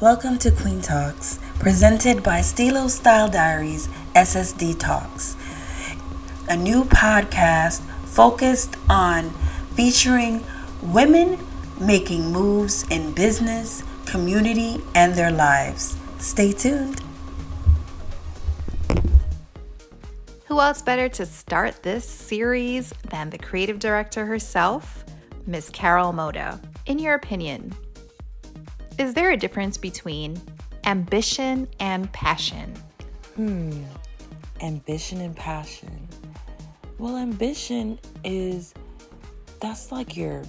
Welcome to Queen Talks, presented by Stilo Style Diaries SSD Talks, a new podcast focused on featuring women making moves in business, community, and their lives. Stay tuned. Who else better to start this series than the creative director herself, Miss Carol Moda? In your opinion, is there a difference between ambition and passion? Hmm, ambition and passion. Well, ambition is that's like your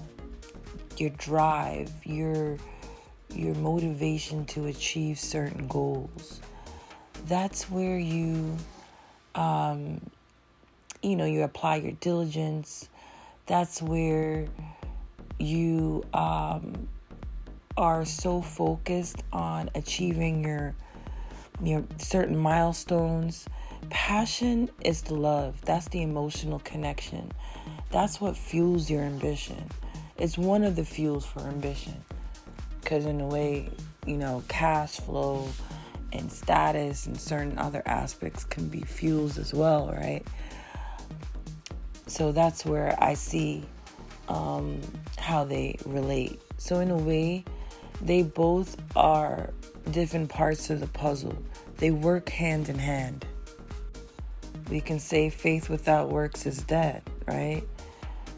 your drive, your your motivation to achieve certain goals. That's where you um you know, you apply your diligence. That's where you um are so focused on achieving your your certain milestones. Passion is the love. That's the emotional connection. That's what fuels your ambition. It's one of the fuels for ambition. Because, in a way, you know, cash flow and status and certain other aspects can be fuels as well, right? So that's where I see um, how they relate. So, in a way, they both are different parts of the puzzle, they work hand in hand. We can say faith without works is dead, right?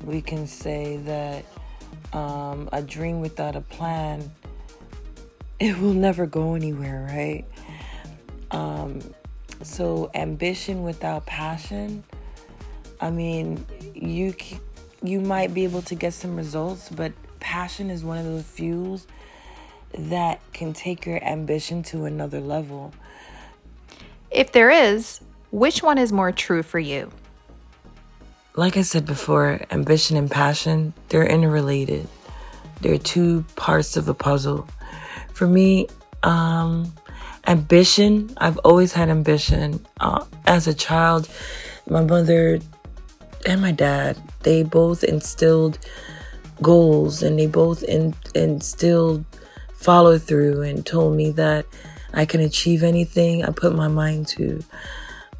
We can say that um, a dream without a plan, it will never go anywhere, right? Um, so ambition without passion, I mean, you you might be able to get some results, but passion is one of those fuels that can take your ambition to another level. If there is, which one is more true for you? Like I said before, ambition and passion, they're interrelated. They're two parts of a puzzle. For me, um, ambition, I've always had ambition. Uh, as a child, my mother and my dad, they both instilled goals and they both in, instilled follow through and told me that I can achieve anything I put my mind to.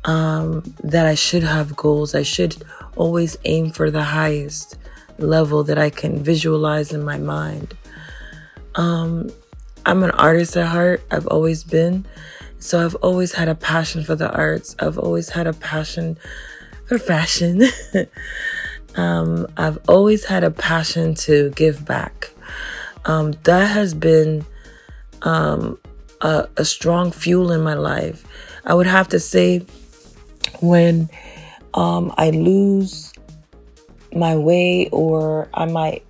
Um, that I should have goals. I should always aim for the highest level that I can visualize in my mind. Um, I'm an artist at heart. I've always been. So I've always had a passion for the arts. I've always had a passion for fashion. um, I've always had a passion to give back um, that has been um, a, a strong fuel in my life. I would have to say when um, I lose my way, or I might,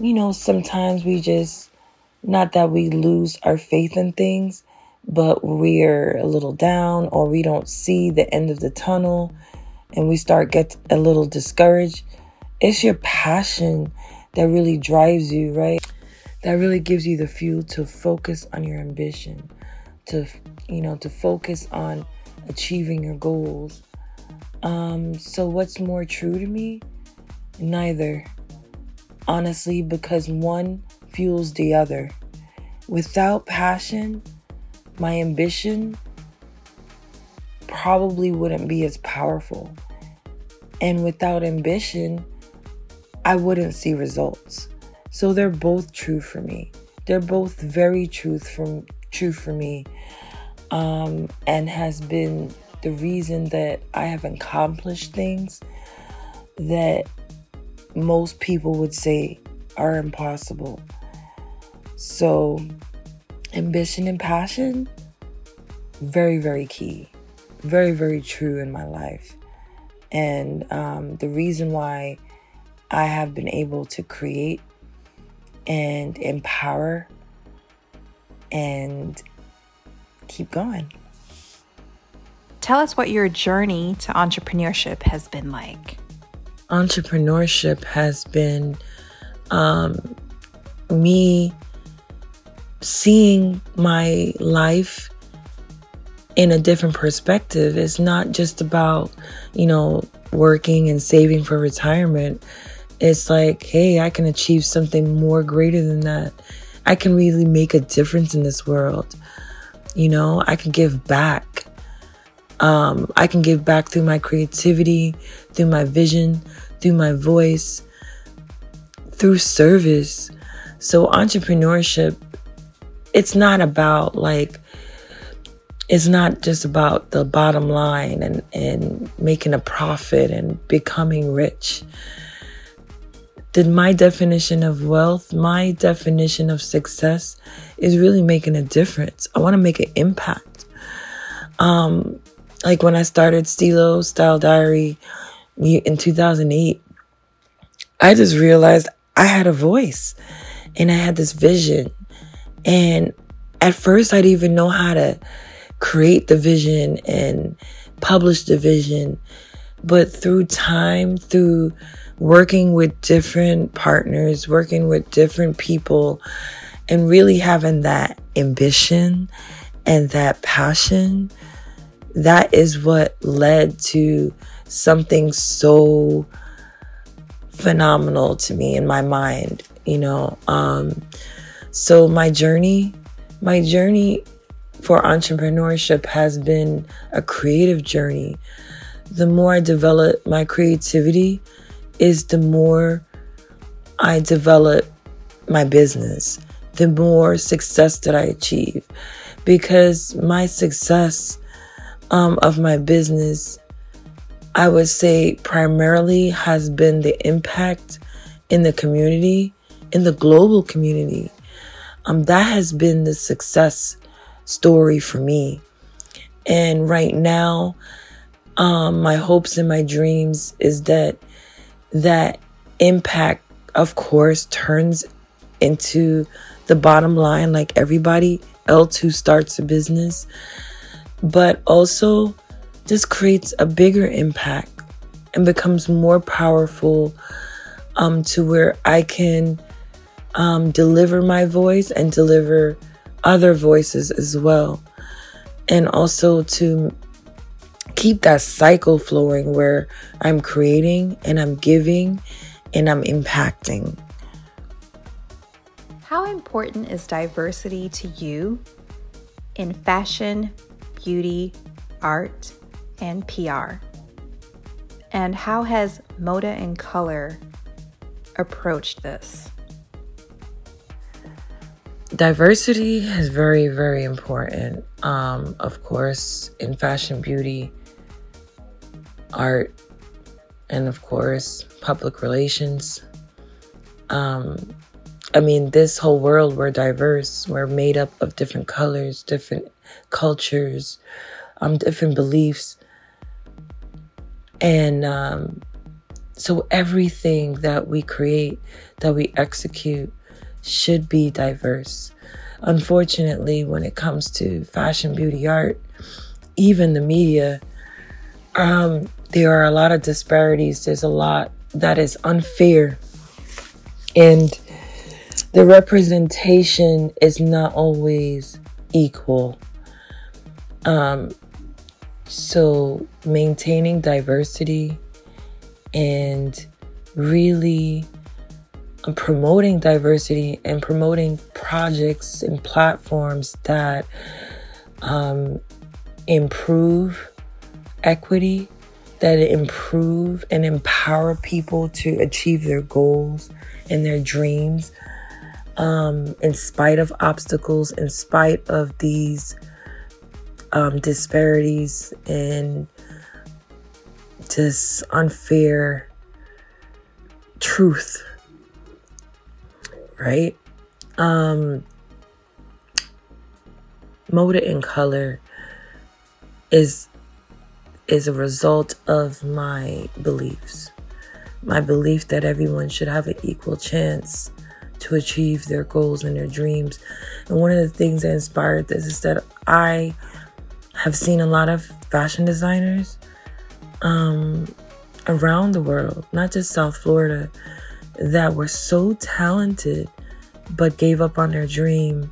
you know, sometimes we just, not that we lose our faith in things, but we're a little down or we don't see the end of the tunnel and we start get a little discouraged. It's your passion that really drives you, right? That really gives you the fuel to focus on your ambition, to you know, to focus on achieving your goals. Um, so what's more true to me? Neither. Honestly, because one fuels the other. Without passion, my ambition probably wouldn't be as powerful. And without ambition, I wouldn't see results. So they're both true for me. They're both very truth from true for me. Um, and has been the reason that I have accomplished things that most people would say are impossible. So, ambition and passion, very, very key, very, very true in my life. And um, the reason why I have been able to create and empower and keep going. Tell us what your journey to entrepreneurship has been like. Entrepreneurship has been um, me seeing my life in a different perspective. It's not just about, you know, working and saving for retirement it's like, hey, I can achieve something more greater than that. I can really make a difference in this world. You know, I can give back. Um, I can give back through my creativity, through my vision, through my voice, through service. So, entrepreneurship, it's not about like, it's not just about the bottom line and, and making a profit and becoming rich. Did my definition of wealth, my definition of success is really making a difference. I want to make an impact. Um, like when I started Stilo Style Diary in 2008, I just realized I had a voice and I had this vision. And at first, I didn't even know how to create the vision and publish the vision. But through time, through working with different partners, working with different people, and really having that ambition and that passion, that is what led to something so phenomenal to me in my mind, you know. Um, so my journey, my journey for entrepreneurship has been a creative journey. The more I develop my creativity, is the more I develop my business, the more success that I achieve. Because my success um, of my business, I would say primarily has been the impact in the community, in the global community. Um, that has been the success story for me. And right now, um, my hopes and my dreams is that that impact, of course, turns into the bottom line like everybody else who starts a business, but also just creates a bigger impact and becomes more powerful um, to where I can um, deliver my voice and deliver other voices as well. And also to keep that cycle flowing where I'm creating and I'm giving and I'm impacting. How important is diversity to you in fashion, beauty, art, and PR? And how has Moda and Color approached this? Diversity is very, very important. Um, of course, in fashion, beauty, art, and of course, public relations. Um, I mean, this whole world, we're diverse. We're made up of different colors, different cultures, um, different beliefs. And um, so everything that we create, that we execute, should be diverse. Unfortunately, when it comes to fashion, beauty, art, even the media, um, there are a lot of disparities. There's a lot that is unfair. And the representation is not always equal. Um, so, maintaining diversity and really promoting diversity and promoting projects and platforms that um, improve equity that improve and empower people to achieve their goals and their dreams um, in spite of obstacles, in spite of these um, disparities and just unfair truth, right? Um, Moda in color is is a result of my beliefs. My belief that everyone should have an equal chance to achieve their goals and their dreams. And one of the things that inspired this is that I have seen a lot of fashion designers um, around the world, not just South Florida, that were so talented but gave up on their dream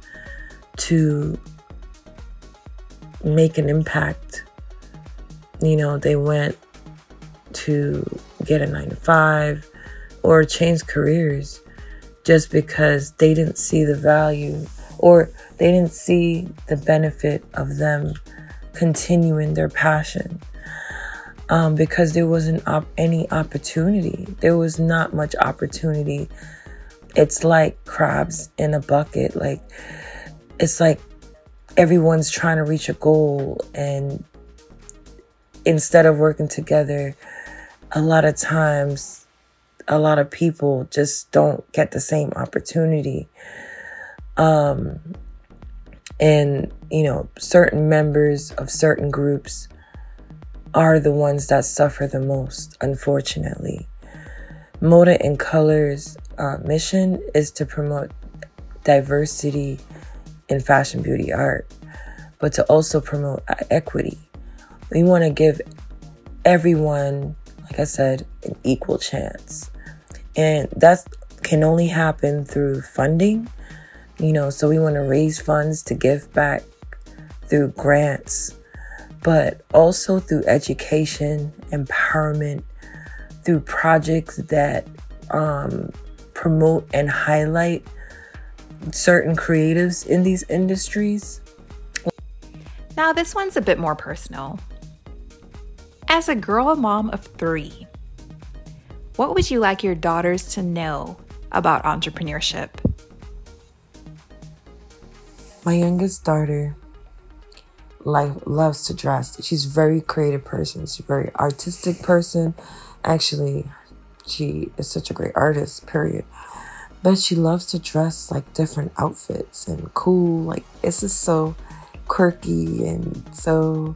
to make an impact you know, they went to get a nine to five or change careers just because they didn't see the value or they didn't see the benefit of them continuing their passion um, because there wasn't op- any opportunity. There was not much opportunity. It's like crabs in a bucket. Like, it's like everyone's trying to reach a goal, and instead of working together, a lot of times, a lot of people just don't get the same opportunity. Um, and, you know, certain members of certain groups are the ones that suffer the most, unfortunately. Moda in Color's uh, mission is to promote diversity in fashion, beauty, art, but to also promote equity. We want to give everyone, like I said, an equal chance. And that can only happen through funding, you know, so we want to raise funds to give back through grants but also through education, empowerment, through projects that um, promote and highlight certain creatives in these industries. Now, this one's a bit more personal. As a girl mom of three, what would you like your daughters to know about entrepreneurship? My youngest daughter like loves to dress. She's a very creative person. She's a very artistic person. Actually, she is such a great artist, period. But she loves to dress like different outfits and cool. Like it's just so quirky and so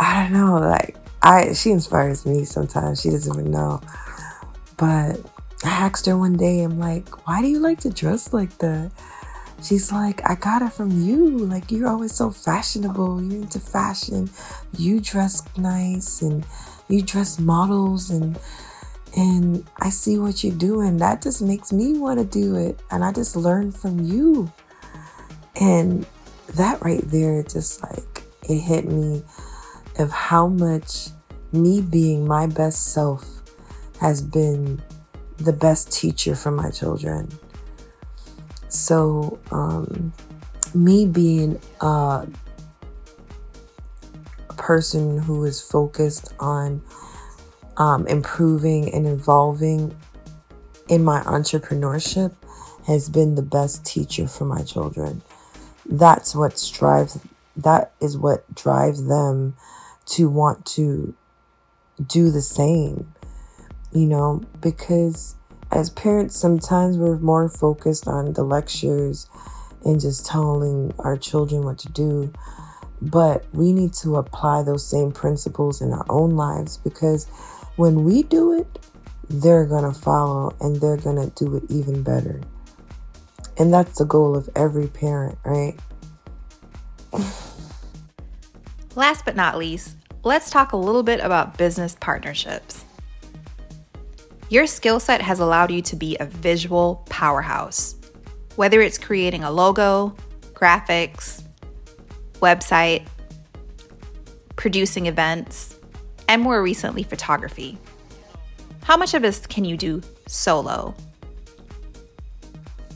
I don't know, like I she inspires me sometimes. She doesn't even know. But I asked her one day, I'm like, why do you like to dress like that? She's like, I got it from you. Like, you're always so fashionable. You're into fashion. You dress nice and you dress models and and I see what you're doing. That just makes me want to do it. And I just learned from you. And that right there, just like it hit me of how much me being my best self has been the best teacher for my children. So, um, me being a person who is focused on um, improving and evolving in my entrepreneurship has been the best teacher for my children. That's what drives that is what drives them to want to do the same. You know, because as parents, sometimes we're more focused on the lectures and just telling our children what to do. But we need to apply those same principles in our own lives because when we do it, they're going to follow and they're going to do it even better. And that's the goal of every parent, right? Last but not least, let's talk a little bit about business partnerships. Your skill set has allowed you to be a visual powerhouse. Whether it's creating a logo, graphics, website, producing events, and more recently, photography. How much of this can you do solo?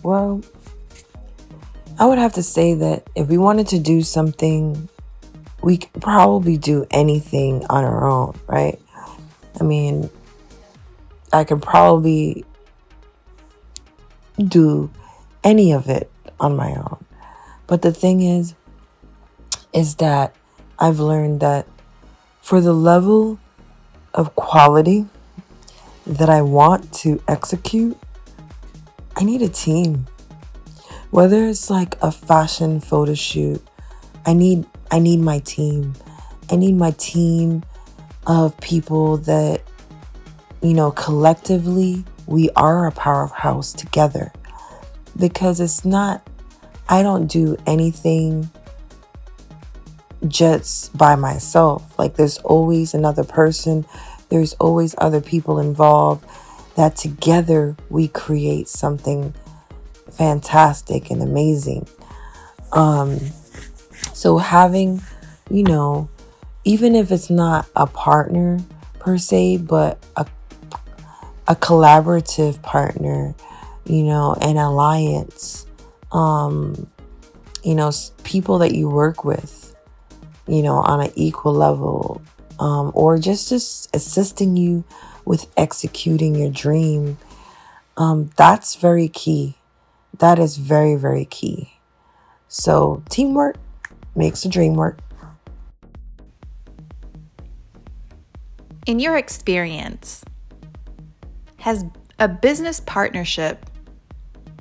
Well, I would have to say that if we wanted to do something, we could probably do anything on our own, right? I mean, I could probably do any of it on my own. But the thing is, is that I've learned that for the level of quality that I want to execute, I need a team. Whether it's like a fashion photo shoot, I need I need my team. I need my team of people that you know, collectively, we are a powerhouse together because it's not, I don't do anything just by myself. Like, there's always another person, there's always other people involved that together we create something fantastic and amazing. Um, so having, you know, even if it's not a partner per se, but a a collaborative partner you know, an alliance, um, you know, people that you work with, you know, on an equal level, um, or just just assisting you with executing your dream. Um, that's very key. That is very, very key. So teamwork makes the dream work. In your experience, has a business partnership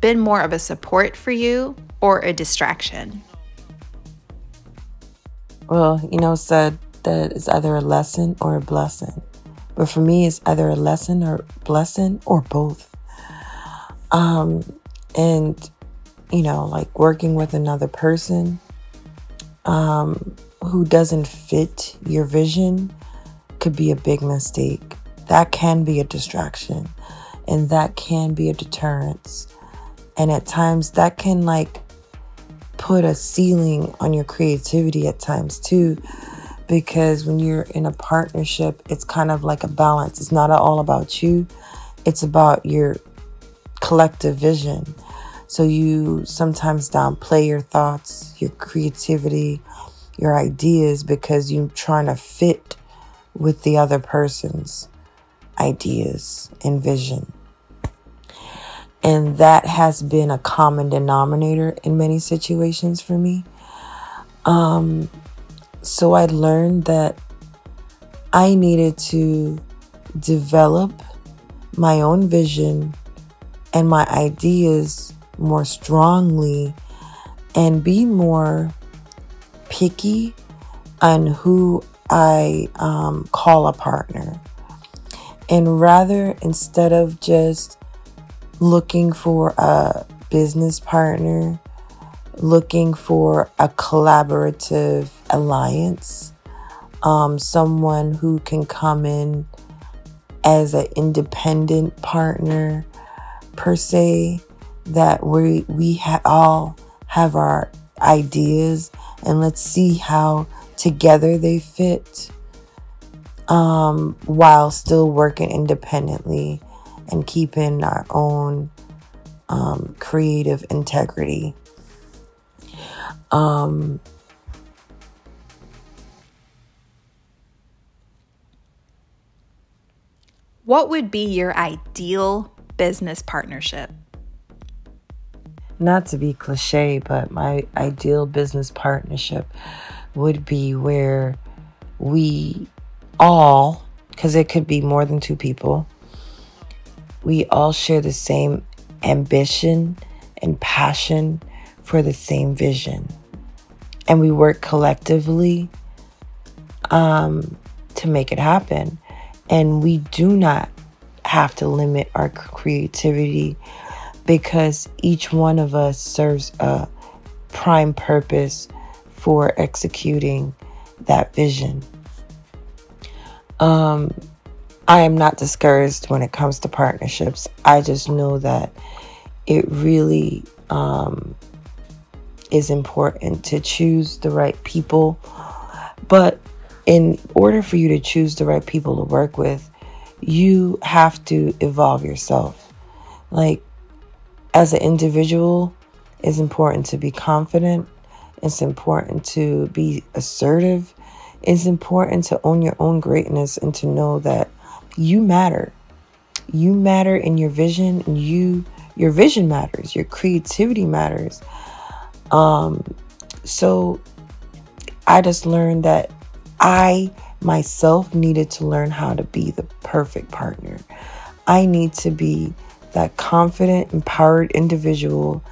been more of a support for you or a distraction? Well, you know, said that it's either a lesson or a blessing. But for me, it's either a lesson or blessing or both. Um, and, you know, like working with another person um, who doesn't fit your vision could be a big mistake. That can be a distraction and that can be a deterrence. And at times that can like put a ceiling on your creativity at times too. Because when you're in a partnership, it's kind of like a balance. It's not all about you, it's about your collective vision. So you sometimes downplay your thoughts, your creativity, your ideas because you're trying to fit with the other person's ideas and vision. And that has been a common denominator in many situations for me. Um, so I learned that I needed to develop my own vision and my ideas more strongly and be more picky on who I um, call a partner. And rather, instead of just looking for a business partner, looking for a collaborative alliance, um, someone who can come in as an independent partner per se, that we we ha- all have our ideas and let's see how together they fit um, while still working independently and keeping our own um, creative integrity. Um, what would be your ideal business partnership? Not to be cliche, but my ideal business partnership would be where we all, because it could be more than two people, we all share the same ambition and passion for the same vision. And we work collectively um, to make it happen. And we do not have to limit our creativity because each one of us serves a prime purpose for executing that vision. Um, I am not discouraged when it comes to partnerships. I just know that it really um, is important to choose the right people. But in order for you to choose the right people to work with, you have to evolve yourself. Like, as an individual, it's important to be confident, it's important to be assertive, it's important to own your own greatness and to know that you matter. You matter in your vision and you your vision matters, your creativity matters. Um so I just learned that I myself needed to learn how to be the perfect partner. I need to be that confident, empowered individual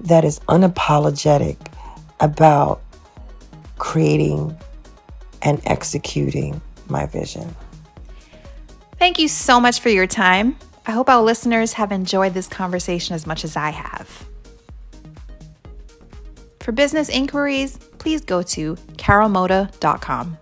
that is unapologetic about creating and executing my vision. Thank you so much for your time. I hope our listeners have enjoyed this conversation as much as I have. For business inquiries, please go to carolmoda.com.